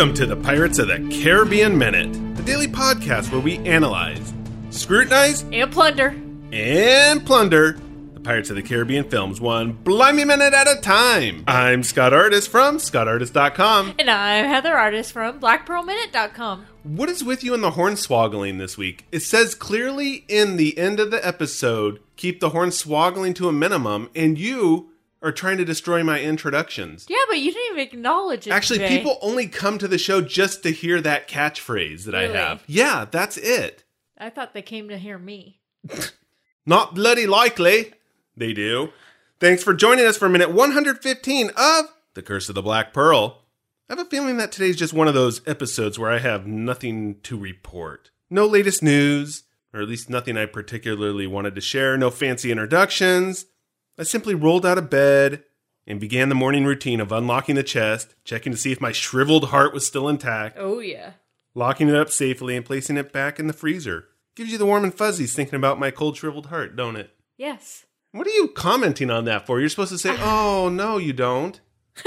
Welcome to the Pirates of the Caribbean Minute, a daily podcast where we analyze, scrutinize, And plunder. and plunder the Pirates of the Caribbean films one blimey minute at a time. I'm Scott Artist from ScottArtist.com. And I'm Heather Artist from BlackPearlMinute.com. What is with you in the horn hornswoggling this week? It says clearly in the end of the episode, keep the horn hornswoggling to a minimum, and you are trying to destroy my introductions. Yeah, but you didn't even acknowledge it. Actually, people only come to the show just to hear that catchphrase that Really? I have. Yeah, that's it. I thought they came to hear me. Not bloody likely. They do. Thanks for joining us for a minute 115 of The Curse of the Black Pearl. I have a feeling that today's just one of those episodes where I have nothing to report. No latest news, or at least nothing I particularly wanted to share, no fancy introductions. I simply rolled out of bed and began the morning routine of unlocking the chest, checking to see if my shriveled heart was still intact, Oh, yeah. locking it up safely, and placing it back in the freezer. Gives you the warm and fuzzies thinking about my cold shriveled heart, don't it? Yes. What are you commenting on that for? You're supposed to say, "Oh no, you don't."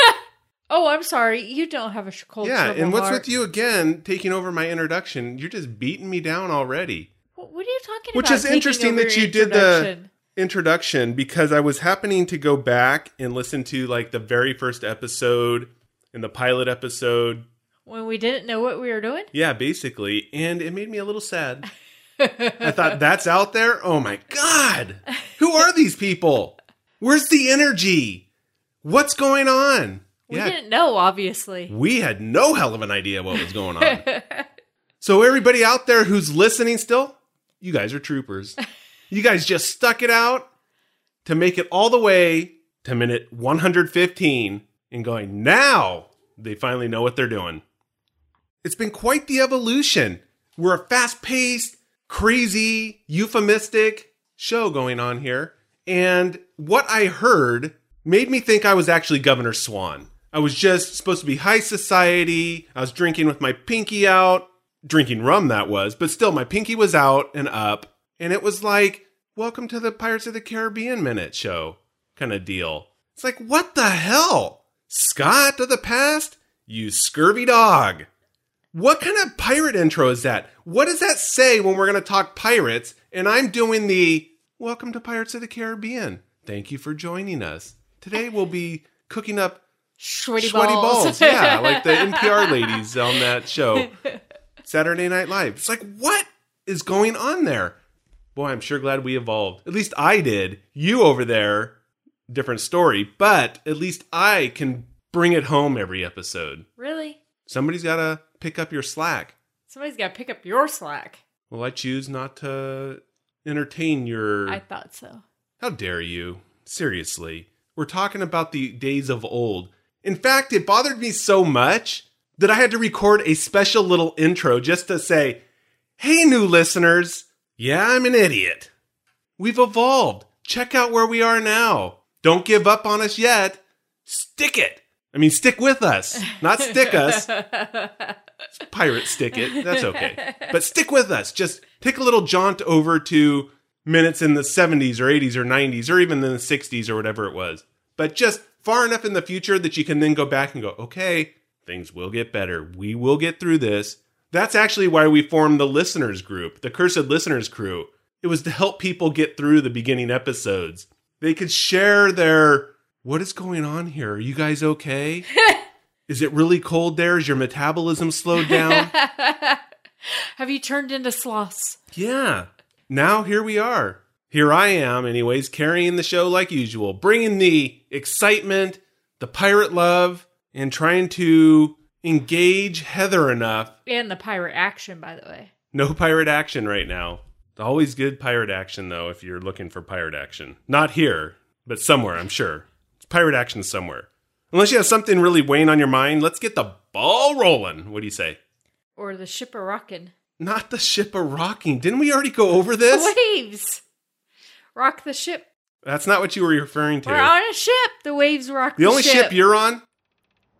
Oh, I'm sorry. You don't have a sh- cold shriveled. heart. yeah, and what's heart. with you again taking over my introduction? You're just beating me down already. What, what are you talking Which about? Which is interesting that you did the introduction? because I was happening to go back and listen to like the very first episode and the pilot episode. When we didn't know what we were doing? Yeah, basically, and it made me a little sad. I thought that's out there. Oh my god. Who are these people? Where's the energy? What's going on? We didn't know, obviously. we had no hell of an idea what was going on. so everybody out there who's listening still, you guys are troopers. You guys just stuck it out to make it all the way to minute 115 and going, now they finally know what they're doing. It's been quite the evolution. We're a fast paced, crazy, euphemistic show going on here. And what I heard made me think I was actually Governor Swann. I was just supposed to be high society. I was drinking with my pinky out, drinking rum, that was, but still, my pinky was out and up. And it was like, welcome to the Pirates of the Caribbean Minute show kind of deal. It's like, what the hell? Scott of the past? You scurvy dog. What kind of pirate intro is that? What does that say when we're going to talk pirates and I'm doing the Welcome to Pirates of the Caribbean? Thank you for joining us. Today we'll be cooking up Sweaty, sweaty balls. balls. Yeah, like the NPR ladies on that show, Saturday Night Live. It's like, what is going on there? Boy, I'm sure glad we evolved. At least I did. You over there, different story, but at least I can bring it home every episode. really? Somebody's got to pick up your slack. Somebody's got to pick up your slack. Well, I choose not to entertain your. I thought so. How dare you? Seriously. We're talking about the days of old. In fact, it bothered me so much that I had to record a special little intro just to say, hey, new listeners. Yeah, I'm an idiot. We've evolved. Check out where we are now. Don't give up on us yet. Stick it. I mean, stick with us, not stick us. Pirate stick it. That's okay. But stick with us. Just take a little jaunt over to minutes in the 70s or 80s or 90s or even in the 60s or whatever it was. But just far enough in the future that you can then go back and go, okay, things will get better. We will get through this. That's actually why we formed the listeners group, the Cursed Listeners Crew. It was to help people get through the beginning episodes. They could share their, what is going on here? Are you guys okay? is it really cold there? Is your metabolism slowed down? Have you turned into sloths? Yeah. Now here we are. Here I am, anyways, carrying the show like usual, bringing the excitement, the pirate love, and trying to engage Heather enough. And the pirate action, by the way. No pirate action right now. Always good pirate action, though, if you're looking for pirate action. Not here, but somewhere, I'm sure. It's pirate action somewhere. Unless you have something really weighing on your mind, let's get the ball rolling. What do you say? Or the ship a rockin'. Not the ship a rocking. Didn't we already go over this? The waves. Rock the ship. That's not what you were referring to. We're on a ship. The waves rock The ship. the, only ship you're on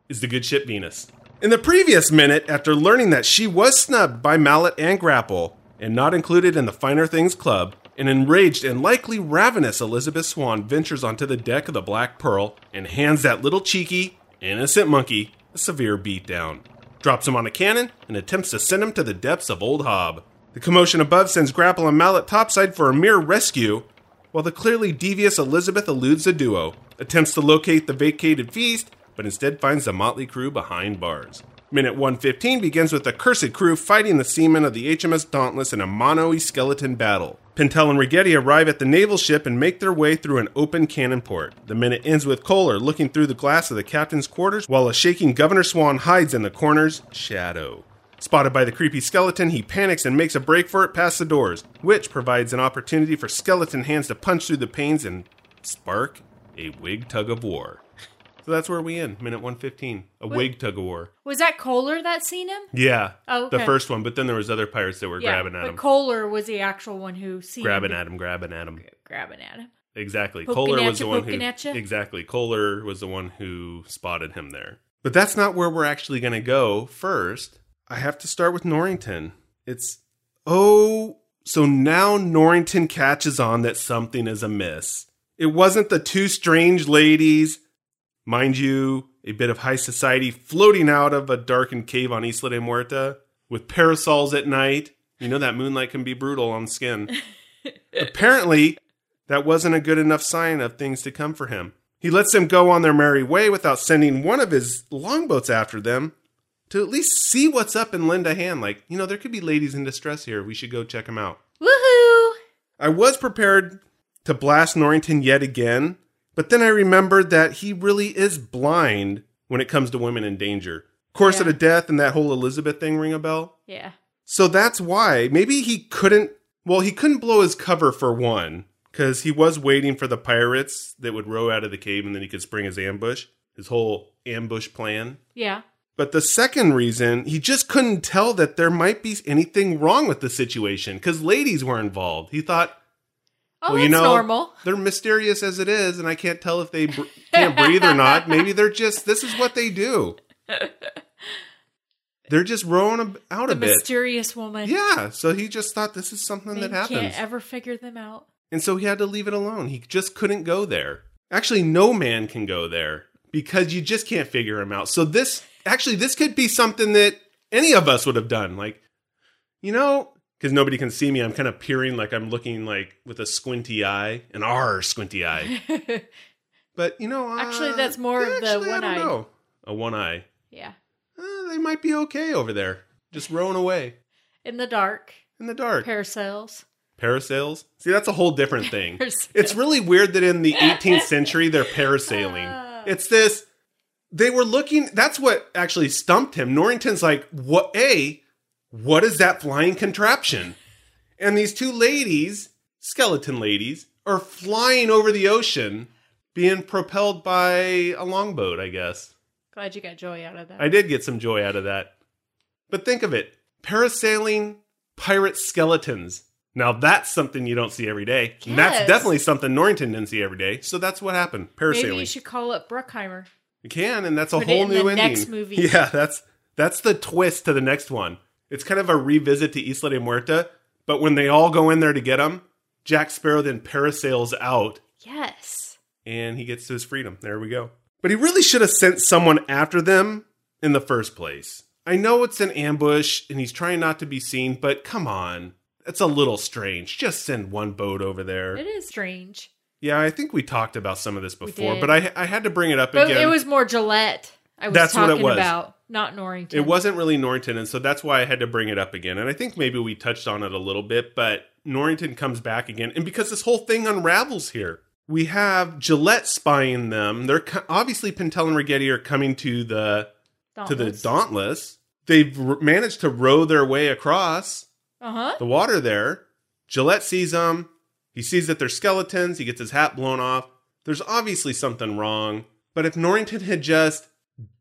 is the good ship Venus. In the previous minute, after learning that she was snubbed by Mallet and Grapple and not included in the Finer Things Club, an enraged and likely ravenous Elizabeth Swann ventures onto the deck of the Black Pearl and hands that little cheeky, innocent monkey a severe beatdown. Drops him on a cannon and attempts to send him to the depths of Old Hob. The commotion above sends Grapple and Mallet topside for a mere rescue, while the clearly devious Elizabeth eludes the duo, attempts to locate the vacated feast, but instead finds the motley crew behind bars. Minute 115 begins with the cursed crew fighting the seamen of the HMS Dauntless in a mono skeleton battle. Pintel and Ragetti arrive at the naval ship and make their way through an open cannon port. The minute ends with Koehler looking through the glass of the captain's quarters while a shaking Governor Swann hides in the corner's shadow. Spotted by the creepy skeleton, he panics and makes a break for it past the doors, which provides an opportunity for skeleton hands to punch through the panes and spark a wig tug of war. So that's where we end, minute 115. A wig tug of war. Was that Koehler that seen him? Yeah. Oh, The first one, but then there was other pirates that were grabbing at but him. Koehler was the actual one who seen grabbing him. at him, grabbing at him. Grabbing at him. Exactly. Poking Koehler was the one who? Exactly. Koehler was the one who spotted him there. But that's not where we're actually going to go first. I have to start with Norrington. It's oh, so now Norrington catches on that something is amiss. It wasn't the two strange ladies, mind you, a bit of high society floating out of a darkened cave on Isla de Muerta with parasols at night. You know that moonlight can be brutal on skin. Apparently, that wasn't a good enough sign of things to come for him. He lets them go on their merry way without sending one of his longboats after them to at least see what's up and lend a hand. Like, you know, there could be ladies in distress here. We should go check them out. Woohoo! I was prepared to blast Norrington yet again, but then I remembered that he really is blind when it comes to women in danger. Course Yeah. of Death and that whole Elizabeth thing ring a bell? Yeah. So that's why maybe he couldn't. Well, he couldn't blow his cover for one, because he was waiting for the pirates that would row out of the cave and then he could spring his ambush, his whole ambush plan. Yeah. But the second reason, he just couldn't tell that there might be anything wrong with the situation because ladies were involved. He thought, Oh, well, you know, normal. they're mysterious as it is, and I can't tell if they br- can't breathe or not. Maybe they're just, this is what they do. They're just rowing ab- out The a bit. mysterious woman. Yeah, so he just thought this is something Man that happens. can't ever figure them out. and so he had to leave it alone. He just couldn't go there. Actually, no man can go there because you just can't figure him out. So this actually this could be something that any of us would have done. Like, you know, because nobody can see me, I'm kind of peering like I'm looking like with a squinty eye, an R squinty eye. But you know, uh, Actually, that's more of the actually, I one don't eye. know. A one eye. yeah. Uh, they might be okay over there, just rowing away In the dark. in the dark. Parasails. Parasails? See, that's a whole different thing. It's really weird that in the 18th century they're parasailing. Ah. It's this. They were looking. That's what actually stumped him. Norrington's like, "What? A, what is that flying contraption?" And these two ladies, skeleton ladies, are flying over the ocean, being propelled by a longboat. I guess Glad you got joy out of that. I did get some joy out of that. But think of it: parasailing pirate skeletons. Now that's something you don't see every day. And that's definitely something Norrington didn't see every day. So that's what happened. Parasailing. Maybe you should call up Bruckheimer. You can, and that's a Put whole new ending. next movie. Yeah, that's that's the twist to the next one. It's kind of a revisit to Isla de Muerta, but when they all go in there to get him, Jack Sparrow then parasails out Yes. and he gets to his freedom. There we go. But he really should have sent someone after them in the first place. I know it's an ambush and he's trying not to be seen, but come on. It's a little strange. Just send one boat over there. It is strange. Yeah, I think we talked about some of this before, but I I had to bring it up But again. it was more Gillette. I was That's what it was. about, not Norrington. It wasn't really Norrington, and so that's why I had to bring it up again. And I think maybe we touched on it a little bit, but Norrington comes back again, and because this whole thing unravels here, we have Gillette spying them. They're co- obviously Pintel and Ragetti are coming to the to the Dauntless. Dauntless. They've r- managed to row their way across Uh-huh. the water there. Gillette sees them. He sees that they're skeletons. He gets his hat blown off. There's obviously something wrong. But if Norrington had just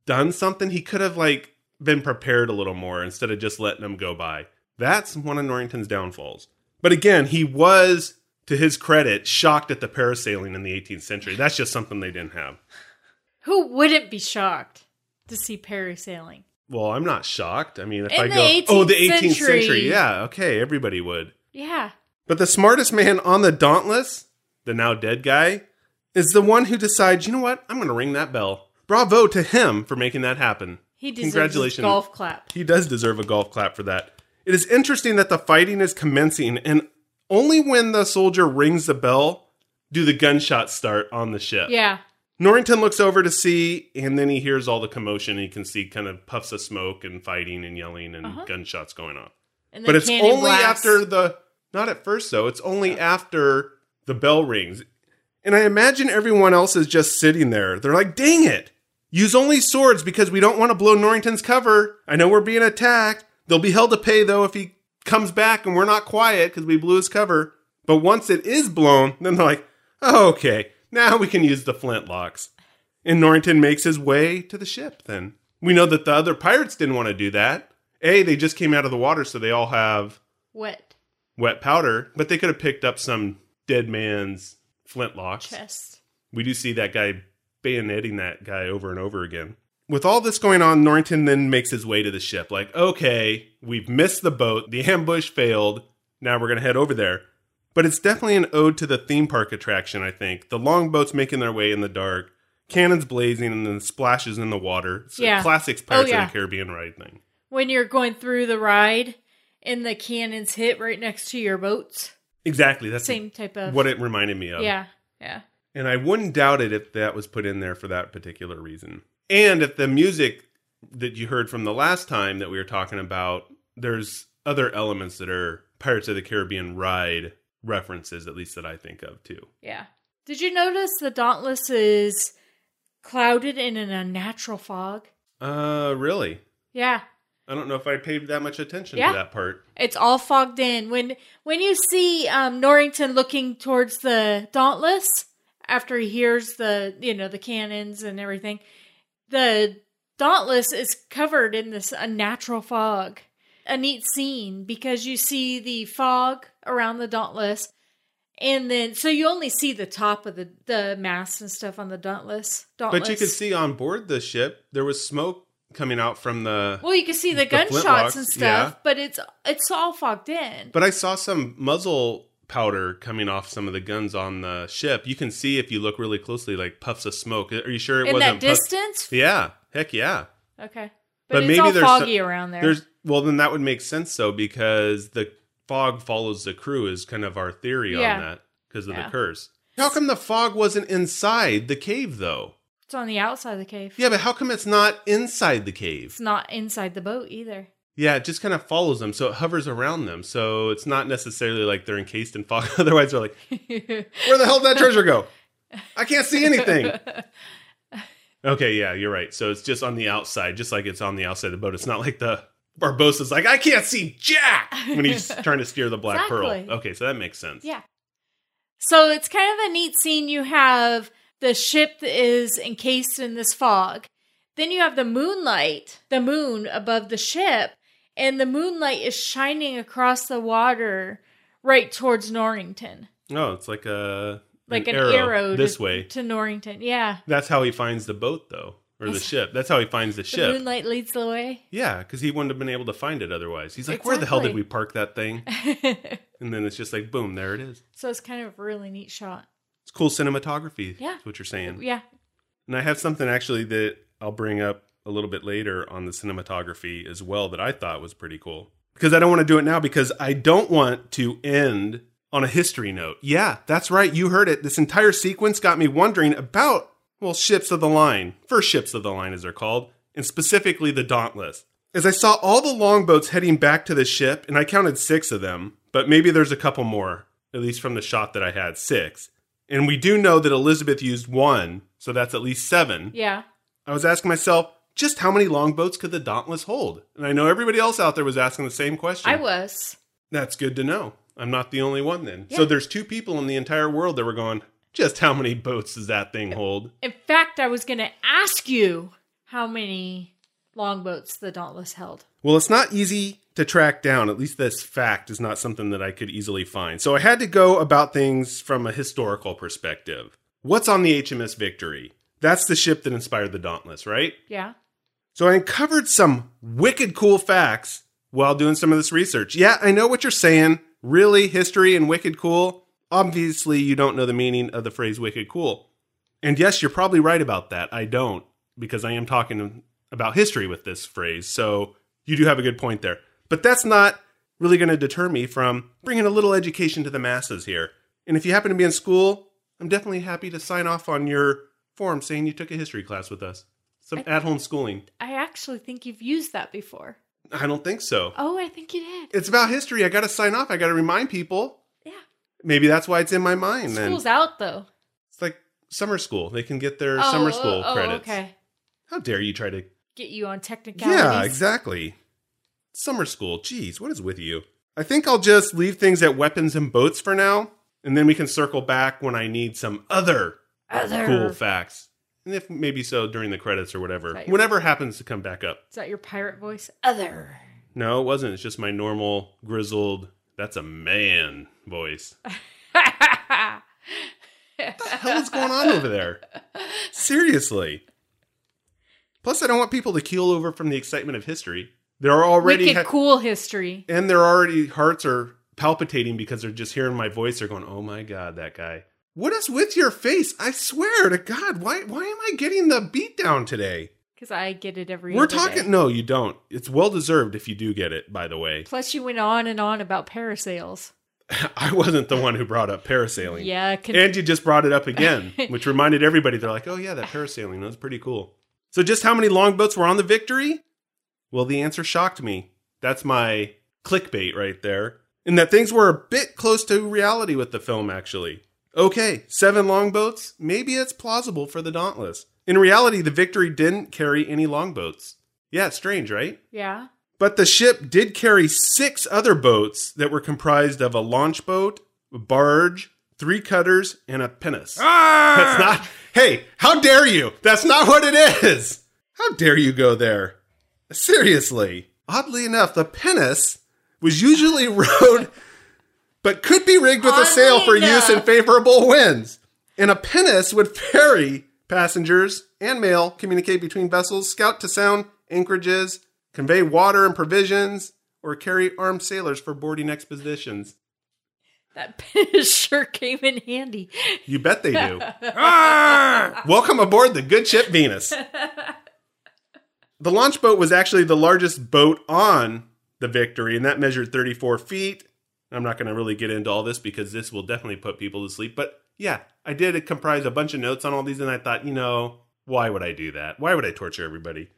done something, he could have like been prepared a little more instead of just letting them go by. That's one of Norrington's downfalls. But again, he was, to his credit, shocked at the parasailing in the 18th century. That's just something they didn't have. Who wouldn't be shocked to see parasailing? Well, I'm not shocked. I mean, if In I go, 18th oh, the 18th century. century. yeah, okay, everybody would. Yeah. But the smartest man on the Dauntless, the now dead guy, is the one who decides, you know what? I'm going to ring that bell. Bravo to him for making that happen. He deserves Congratulations. a golf clap. He does deserve a golf clap for that. It is interesting that the fighting is commencing, and only when the soldier rings the bell do the gunshots start on the ship. Yeah. Norrington looks over to see, and then he hears all the commotion. He can see kind of puffs of smoke and fighting and yelling and Uh-huh. gunshots going off. And But it's only blasts. after the not at first though. It's only after the bell rings. And I imagine everyone else is just sitting there. They're like, "Dang it. Use only swords because we don't want to blow Norrington's cover. I know we're being attacked. They'll be held to pay though if he comes back and we're not quiet because we blew his cover. But once it is blown, then they're like, oh, okay, now we can use the flintlocks. And Norrington makes his way to the ship then. We know that the other pirates didn't want to do that. A, they just came out of the water, so they all have Wet wet powder, but they could have picked up some dead man's flintlocks. chest. We do see that guy bayoneting that guy over and over again. With all this going on, Norrington then makes his way to the ship. Like, okay, we've missed the boat. The ambush failed. Now we're going to head over there. But it's definitely an ode to the theme park attraction, I think. The longboats making their way in the dark, cannons blazing, and then splashes in the water. It's Yeah. a classic oh, Pirates Oh, yeah. of the Caribbean ride thing. When you're going through the ride and the cannons hit right next to your boats. Exactly. That's Same type of. what it reminded me of. Yeah. Yeah. And I wouldn't doubt it if that was put in there for that particular reason. And if the music that you heard from the last time that we were talking about, there's other elements that are Pirates of the Caribbean ride references, at least that I think of too. Yeah. Did you notice the Dauntless is clouded in an unnatural fog? Uh, really? Yeah. I don't know if I paid that much attention Yeah. to that part. It's all fogged in. When when you see um, Norrington looking towards the Dauntless after he hears the you know the cannons and everything, the Dauntless is covered in this unnatural fog. A neat scene because you see the fog around the Dauntless, and then so you only see the top of the the masts and stuff on the Dauntless. Dauntless. But you could see on board the ship there was smoke coming out from the. Well, you can see the, the gunshots and stuff, yeah. but it's it's all fogged in. But I saw some muzzle powder coming off some of the guns on the ship. You can see if you look really closely, like puffs of smoke. Are you sure it in wasn't that puff- distance. Yeah, heck yeah. Okay, But but, it's maybe all there's foggy some- around there. There's well, then that would make sense though, because the fog follows the crew is kind of our theory Yeah. on that because of Yeah. the curse. How come the fog wasn't inside the cave though? It's on the outside of the cave. Yeah, but how come it's not inside the cave? It's not inside the boat either. Yeah, it just kind of follows them, so it hovers around them. So it's not necessarily like they're encased in fog. Otherwise, they're like, "Where the hell did that treasure go? I can't see anything." Okay, yeah, you're right. So it's just on the outside, just like it's on the outside of the boat. It's not like the Barbossa's like, I can't see Jack when he's trying to steer the Black Exactly. Pearl. Okay, so that makes sense. Yeah. So it's kind of a neat scene. You have the ship is encased in this fog. Then you have the moonlight, the moon above the ship, and the moonlight is shining across the water right towards Norrington. Oh, it's like a Like an, arrow, this to, way. to Norrington. Yeah. That's how he finds the boat, though, or the ship. That's how he finds the The ship. moonlight leads the way. Yeah, because he wouldn't have been able to find it otherwise. He's like, "Where the hell did we park that thing?" And then it's just like, boom, there it is. so it's kind of a really neat shot. Cool cinematography. Yeah. what you're saying. Yeah. And I have something actually that I'll bring up a little bit later on the cinematography as well that I thought was pretty cool. Because I don't want to do it now because I don't want to end on a history note. Yeah, that's right. You heard it. This entire sequence got me wondering about, well, ships of the line, first ships of the line as they're called, and specifically the Dauntless. As I saw all the longboats heading back to the ship, and I counted six of them, but maybe there's a couple more, at least from the shot that I had, six. And we do know that Elizabeth used one, so that's at least seven. Yeah. I was asking myself, just how many longboats could the Dauntless hold? And I know everybody else out there was asking the same question. I was. That's good to know. I'm not the only one then. So there's two people in the entire world that were going, Just how many boats does that thing hold? In fact, I was going to ask you how many longboats the Dauntless held. Well, it's not easy to track down. At least this fact is not something that I could easily find. So I had to go about things from a historical perspective. What's on the HMS Victory? That's the ship that inspired the Dauntless, right? Yeah. So I uncovered some wicked cool facts while doing some of this research. Yeah, I know what you're saying. Really, history and wicked cool? Obviously, you don't know the meaning of the phrase wicked cool. And yes, you're probably right about that. I don't, because I am talking about history with this phrase. So you do have a good point there. But that's not really going to deter me from bringing a little education to the masses here. And if you happen to be in school, I'm definitely happy to sign off on your form saying you took a history class with us. Some at home schooling. I actually think you've used that before. I don't think so. Oh, I think you did. It's about history. I got to sign off. I got to remind people. Yeah. Maybe that's why it's in my mind. Then School's out, though. it's like summer school. They can get their Oh, summer oh, school oh, credits. okay. How dare you try to? Get you on technicalities. Yeah, exactly. Summer school. Jeez, what is with you? I think I'll just leave things at weapons and boats for now, and then we can circle back when I need some other Other. cool facts. And if maybe so during the credits or whatever, Right. whatever happens to come back up. Is that your pirate voice? Other. No, it wasn't. It's just my normal grizzled. That's a man voice. What the hell is going on over there? Seriously. Plus, I don't want people to keel over from the excitement of history. They're already Wicked ha- cool history. and they're already hearts are palpitating because they're just hearing my voice. They're going, "Oh my god, that guy! What is with your face? I swear to God, why why am I getting the beat down today? Because I get it every We're talking. day. No, you don't. It's well deserved if you do get it. By the way, Plus, you went on and on about parasails. I wasn't the one who brought up parasailing. Yeah. Con- And you just brought it up again, which reminded everybody. They're like, "Oh yeah, that parasailing that was pretty cool." So, just how many longboats were on the Victory? Well, the answer shocked me. That's my clickbait right there. And that things were a bit close to reality with the film, actually. Okay, seven longboats. Maybe it's plausible for the Dauntless. In reality, the Victory didn't carry any longboats. Yeah, it's strange, right? yeah. But the ship did carry six other boats that were comprised of a launch boat, a barge, three cutters, and a pinnace. Ah! That's not. Hey, how dare you? That's not what it is. How dare you go there? Seriously. Oddly enough, the pinnace was usually rowed, but could be rigged with a sail for Oddly use in favorable winds. And a pinnace would ferry passengers and mail, communicate between vessels, scout to sound anchorages, convey water and provisions, or carry armed sailors for boarding expeditions. That pin sure came in handy. You bet they do. Welcome aboard the good ship Venus. The launch boat was actually the largest boat on the Victory, and that measured 34 feet. I'm not going to really get into all this because this will definitely put people to sleep. But yeah, I did comprise a bunch of notes on all these, and I thought, you know, why would I do that? Why would I torture everybody?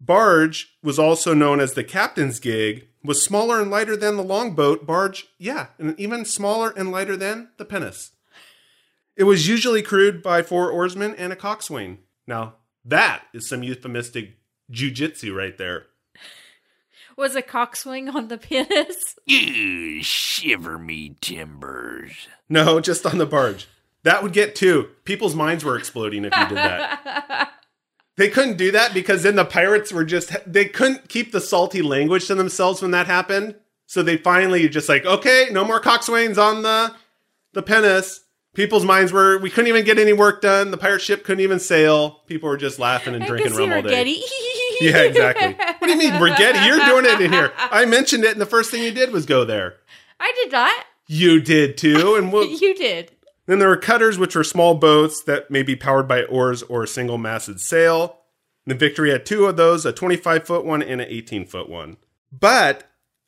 Barge was also known as the captain's gig, was smaller and lighter than the longboat. Barge, yeah, and even smaller and lighter than the pinnace. It was usually crewed by four oarsmen and a coxswain. Now, that is some euphemistic jujitsu right there. Was a coxswain on the pinnace? You shiver me timbers. No, just on the barge. That would get two. People's minds were exploding if you did that. They couldn't do that because then the pirates were just, they couldn't keep the salty language to themselves when that happened. So they finally just like, okay, no more coxswains on the, the pinnace. People's minds were, we couldn't even get any work done. The pirate ship couldn't even sail. People were just laughing and I drinking rum all day. Yeah, exactly. What do you mean, Brigetti? You're doing it in here. I mentioned it, and the first thing you did was go there. I did not. You did too, and we'll, You did. then there were cutters, which were small boats that may be powered by oars or a single masted sail. The Victory had two of those, a 25 foot one and an 18 foot one. But,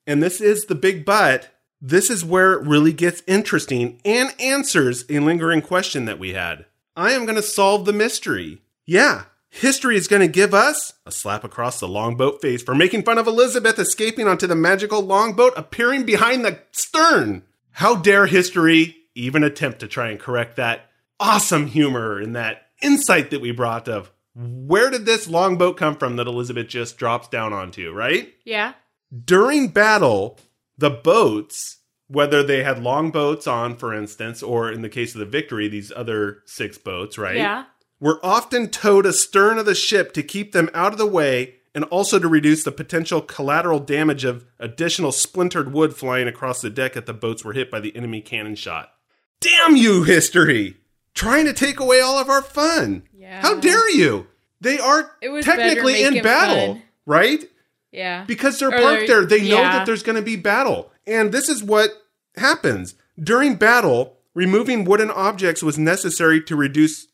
and this is the big but, this is where it really gets interesting and answers a lingering question that we had. I am going to solve the mystery. Yeah, history is going to give us a slap across the longboat face for making fun of Elizabeth escaping onto the magical longboat appearing behind the stern. How dare history even attempt to try and correct that awesome humor and that insight that we brought of where did this longboat come from that Elizabeth just drops down onto, right? Yeah. During battle, the boats whether they had longboats on, for instance, or in the case of the Victory, these other six boats, right? Yeah. Were often towed astern of the ship to keep them out of the way and also to reduce the potential collateral damage of additional splintered wood flying across the deck if the boats were hit by the enemy cannon shot. Damn you, history! Trying to take away all of our fun. Yeah. How dare you? They are technically in battle, fun. right? Yeah. Because they're Or parked they're- there. They know that there's going to be battle. And this is what happens. During battle, removing wooden objects was necessary to reduce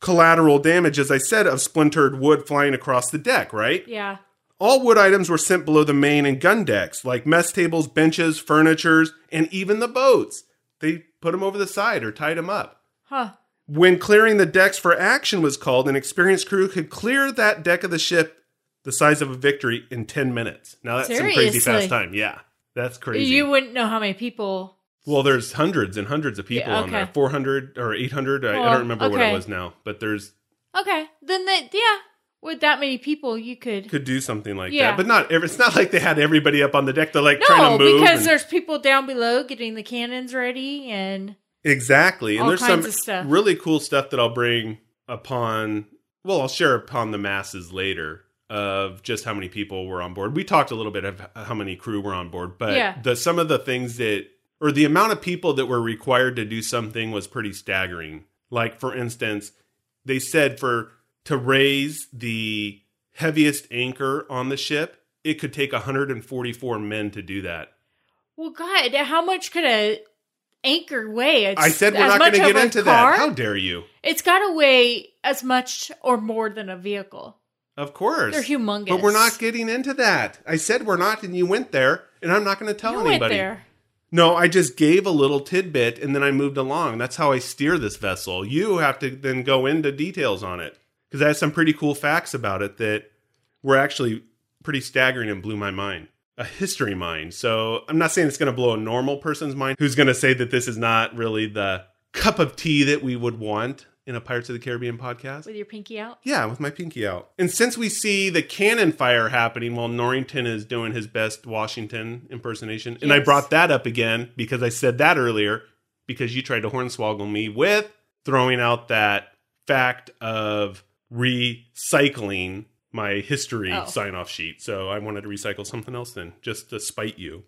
collateral damage, as I said, of splintered wood flying across the deck, right? yeah. All wood items were sent below the main and gun decks, like mess tables, benches, furnitures, and even the boats. They put them over the side or tied them up. Huh. When clearing the decks for action was called, an experienced crew could clear that deck of the ship the size of a victory in 10 minutes. Now that's some crazy fast time. Yeah, that's crazy. You wouldn't know how many people. Well, there's hundreds and hundreds of people Yeah, on there. 400 or 800. I, I don't remember what it was now, but there's Okay. Then that, yeah. With that many people, you could. could do something like Yeah. that. But not every, it's not like they had everybody up on the deck. They're like trying No, to move. because and- there's people down below getting the cannons ready and. Exactly. And there's kinds some of stuff. really cool stuff that I'll bring upon, well, I'll share upon the masses later of just how many people were on board. We talked a little bit of how many crew were on board, but Yeah. the some of the things that, or the amount of people that were required to do something was pretty staggering. Like, for instance, they said for to raise the heaviest anchor on the ship, it could take 144 men to do that. Well, God, how much could a anchor weigh? It's I said we're not going to get into car? that. How dare you? It's got to weigh as much or more than a vehicle. Of course. They're humongous. But we're not getting into that. I said we're not, and you went there, and I'm not going to tell You anybody. No, I just gave a little tidbit, and then I moved along. That's how I steer this vessel. You have to then go into details on it because I have some pretty cool facts about it that were actually pretty staggering and blew my mind. A history mind. So I'm not saying it's going to blow a normal person's mind who's going to say that this is not really the cup of tea that we would want in a Pirates of the Caribbean podcast. With your pinky out? Yeah, with my pinky out. And since we see the cannon fire happening while Norrington is doing his best Washington impersonation, and I brought that up again because I said that earlier because you tried to hornswoggle me with throwing out that fact of recycling my history Oh. sign off sheet. So I wanted to recycle something else then, just to spite you.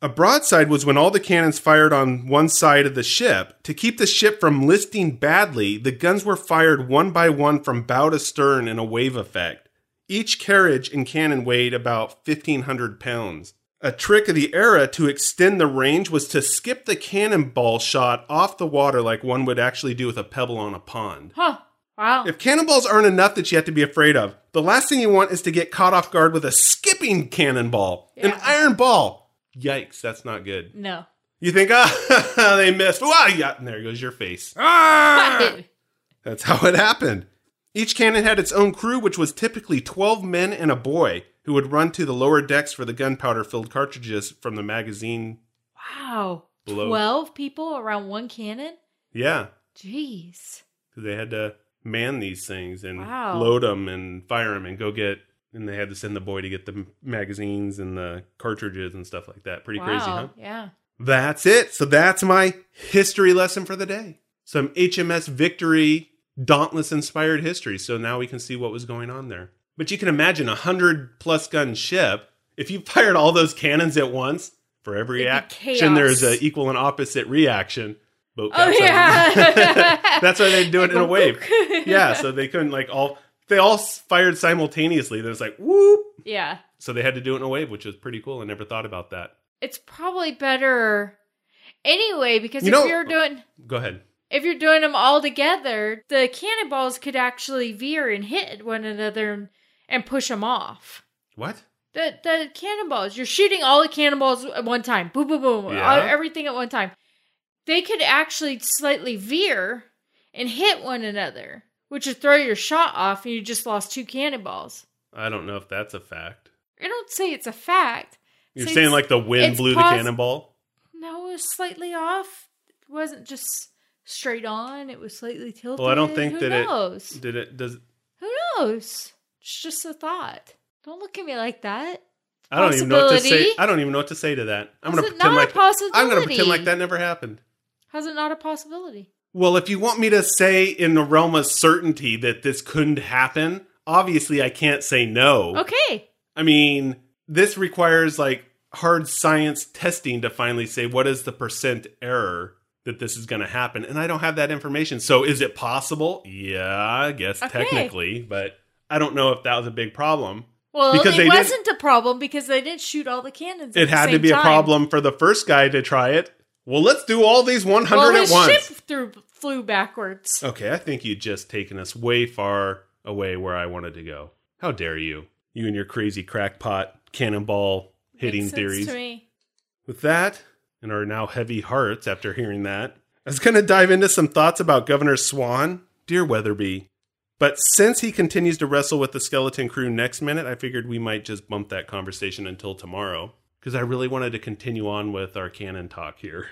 A broadside was when all the cannons fired on one side of the ship. To keep the ship from listing badly, the guns were fired one by one from bow to stern in a wave effect. Each carriage and cannon weighed about 1,500 pounds. A trick of the era to extend the range was to skip the cannonball shot off the water like one would actually do with a pebble on a pond. Huh. Wow. If cannonballs aren't enough that you have to be afraid of, the last thing you want is to get caught off guard with a skipping cannonball, an iron ball. Yikes, that's not good. no. You think, ah, they missed. Ah, yeah, and there goes your face. Ah! That's how it happened. Each cannon had its own crew, which was typically 12 men and a boy who would run to the lower decks for the gunpowder filled cartridges from the magazine. wow. Below. 12 people around one cannon? Yeah, Jeez. because they had to man these things and Wow. load them and fire them and go get. And they had to send the boy to get the magazines and the cartridges and stuff like that. Pretty wow. crazy, huh? Yeah. That's it. So that's my history lesson for the day. Some HMS Victory Dauntless inspired history. So now we can see what was going on there. But you can imagine a hundred plus gun ship. If you fired all those cannons at once, for every action there's an equal and opposite reaction. Boat Oh, capsizing. yeah. That's why they do it in a wave. yeah, so they couldn't like all they all fired simultaneously. Then it's like whoop. yeah. So they had to do it in a wave, which was pretty cool. I never thought about that. It's probably better anyway because You if know- you're oh, doing Go ahead. if you're doing them all together, the cannonballs could actually veer and hit one another and, and push them off. What? The the cannonballs, you're shooting all the cannonballs at one time. Boom, boom, boom. Yeah. all- everything at one time. They could actually slightly veer and hit one another, which would throw your shot off and you just lost two cannonballs. I don't know if that's a fact. I don't say it's a fact. You're Say saying like the wind blew the cannonball? No, it was slightly off. It wasn't just straight on. It was slightly tilted. Well, I don't think Who that it- knows? Did it? Does Who knows? It's just a thought. Don't look at me like that. I don't even know what to say. I don't even know what to say to that. I'm going to it pretend like I'm going to pretend like that never happened. How's it not a possibility? Well, if you want me to say in the realm of certainty that this couldn't happen, obviously I can't say no. Okay. I mean, this requires like hard science testing to finally say what is the percent error that this is going to happen. And I don't have that information. So is it possible? Yeah, I guess Okay. technically, but I don't know if that was a big problem. Well, Because it wasn't a problem because they didn't shoot all the cannons. It had to be a problem for the first guy to try it. Well, let's do all these 100 Well, at once. ship threw, flew backwards. Okay, I think you've just taken us way far away where I wanted to go. How dare you? You and your crazy crackpot cannonball hitting theories. to me. With that, and our now heavy hearts after hearing that, I was going to dive into some thoughts about Governor Swann, dear Weatherby. But since he continues to wrestle with the skeleton crew next minute, I figured we might just bump that conversation until tomorrow because I really wanted to continue on with our canon talk here.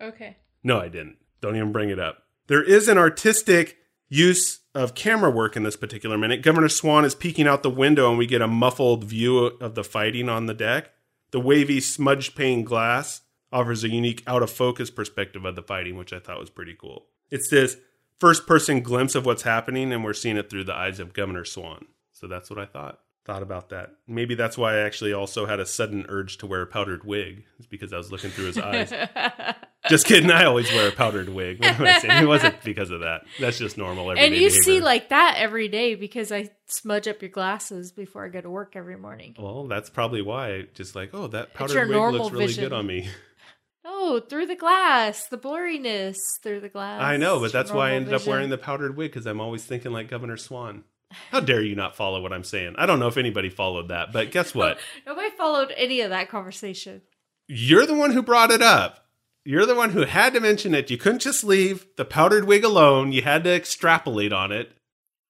Okay. No, I didn't. Don't even bring it up. There is an artistic use of camera work in this particular minute. Governor Swann is peeking out the window and we get a muffled view of the fighting on the deck. The wavy, smudged pane glass offers a unique out of focus perspective of the fighting, which I thought was pretty cool. It's this first person glimpse of what's happening, and we're seeing it through the eyes of Governor Swann. So that's what I thought. Thought about that. Maybe that's why I actually also had a sudden urge to wear a powdered wig. It's because I was looking through his eyes. Just kidding. I always wear a powdered wig. What am saying? It wasn't because of that. That's just normal and you see like that every day because I smudge up your glasses before I go to work every morning. Well, that's probably why. Just like, oh, that powdered wig looks really vision. good on me. Oh, through the glass, the blurriness through the glass. I know, but that's why I ended up wearing the powdered wig because I'm always thinking like Governor Swann. How dare you not follow what I'm saying? I don't know if anybody followed that, but guess what? Nobody followed any of that conversation. You're the one who brought it up. You're the one who had to mention it. You couldn't just leave the powdered wig alone. You had to extrapolate on it.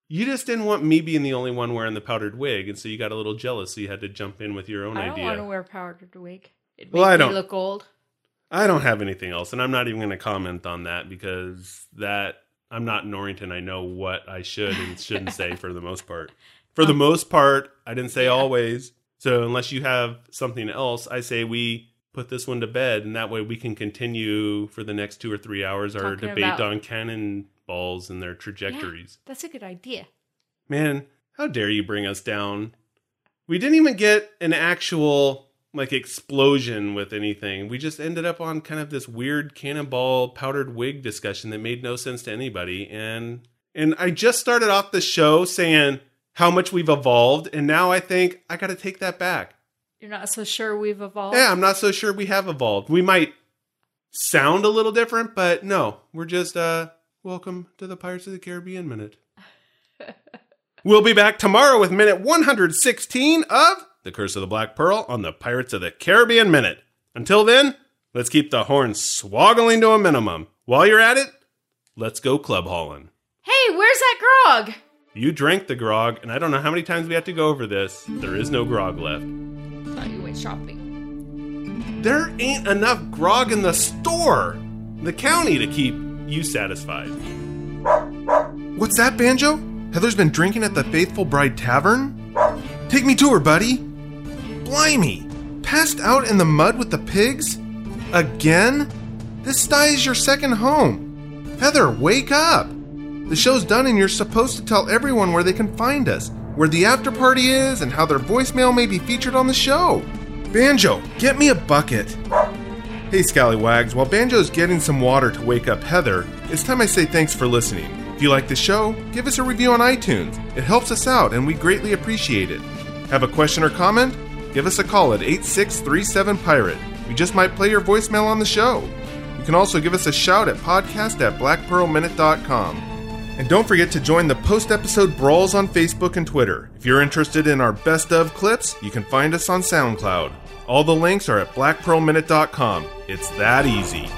You just didn't want me being the only one wearing the powdered wig, and so you got a little jealous. So you had to jump in with your own idea. I don't want to wear powdered wig. It Well, I don't- look old. I don't have anything else, and I'm not even going to comment on that because that I'm not Norrington. I know what I should and shouldn't say for the most part. For the um, most part, I didn't say Yeah. always. So unless you have something else, I say we put this one to bed, and that way we can continue for the next two or three hours our Talking debate about- on cannonballs and their trajectories. That's a good idea. Man, how dare you bring us down? We didn't even get an actual like explosion with anything. We just ended up on kind of this weird cannonball powdered wig discussion that made no sense to anybody. And and I just started off the show saying how much we've evolved, and now I think I got to take that back. You're not so sure we've evolved. Yeah, I'm not so sure we have evolved. We might sound a little different, but no, we're just uh welcome to the Pirates of the Caribbean minute. we'll be back tomorrow with minute 116 of The Curse of the Black Pearl on the Pirates of the Caribbean minute. Until then, let's keep the horn swoggling to a minimum. While you're at it, let's go club hauling. Hey, where's that grog? You drank the grog, and I don't know how many times we have to go over this. There is no grog left. Thought you went shopping. There ain't enough grog in the store, the county, to keep you satisfied. What's that, Banjo? Heather's been drinking at the Faithful Bride Tavern? Take me to her, buddy. Blimey! Passed out in the mud with the pigs? Again? This sty is your second home. Heather, wake up! The show's done and you're supposed to tell everyone where they can find us, where the after party is, and how their voicemail may be featured on the show. Banjo, get me a bucket. Hey, Scallywags, while Banjo's getting some water to wake up Heather, it's time I say thanks for listening. If you like the show, give us a review on iTunes. It helps us out and we greatly appreciate it. Have a question or comment? Give us a call at 8637 Pirate. We just might play your voicemail on the show. You can also give us a shout at podcast at blackpearlminute.com. And don't forget to join the post episode brawls on Facebook and Twitter. If you're interested in our best of clips, you can find us on SoundCloud. All the links are at blackpearlminute.com. It's that easy.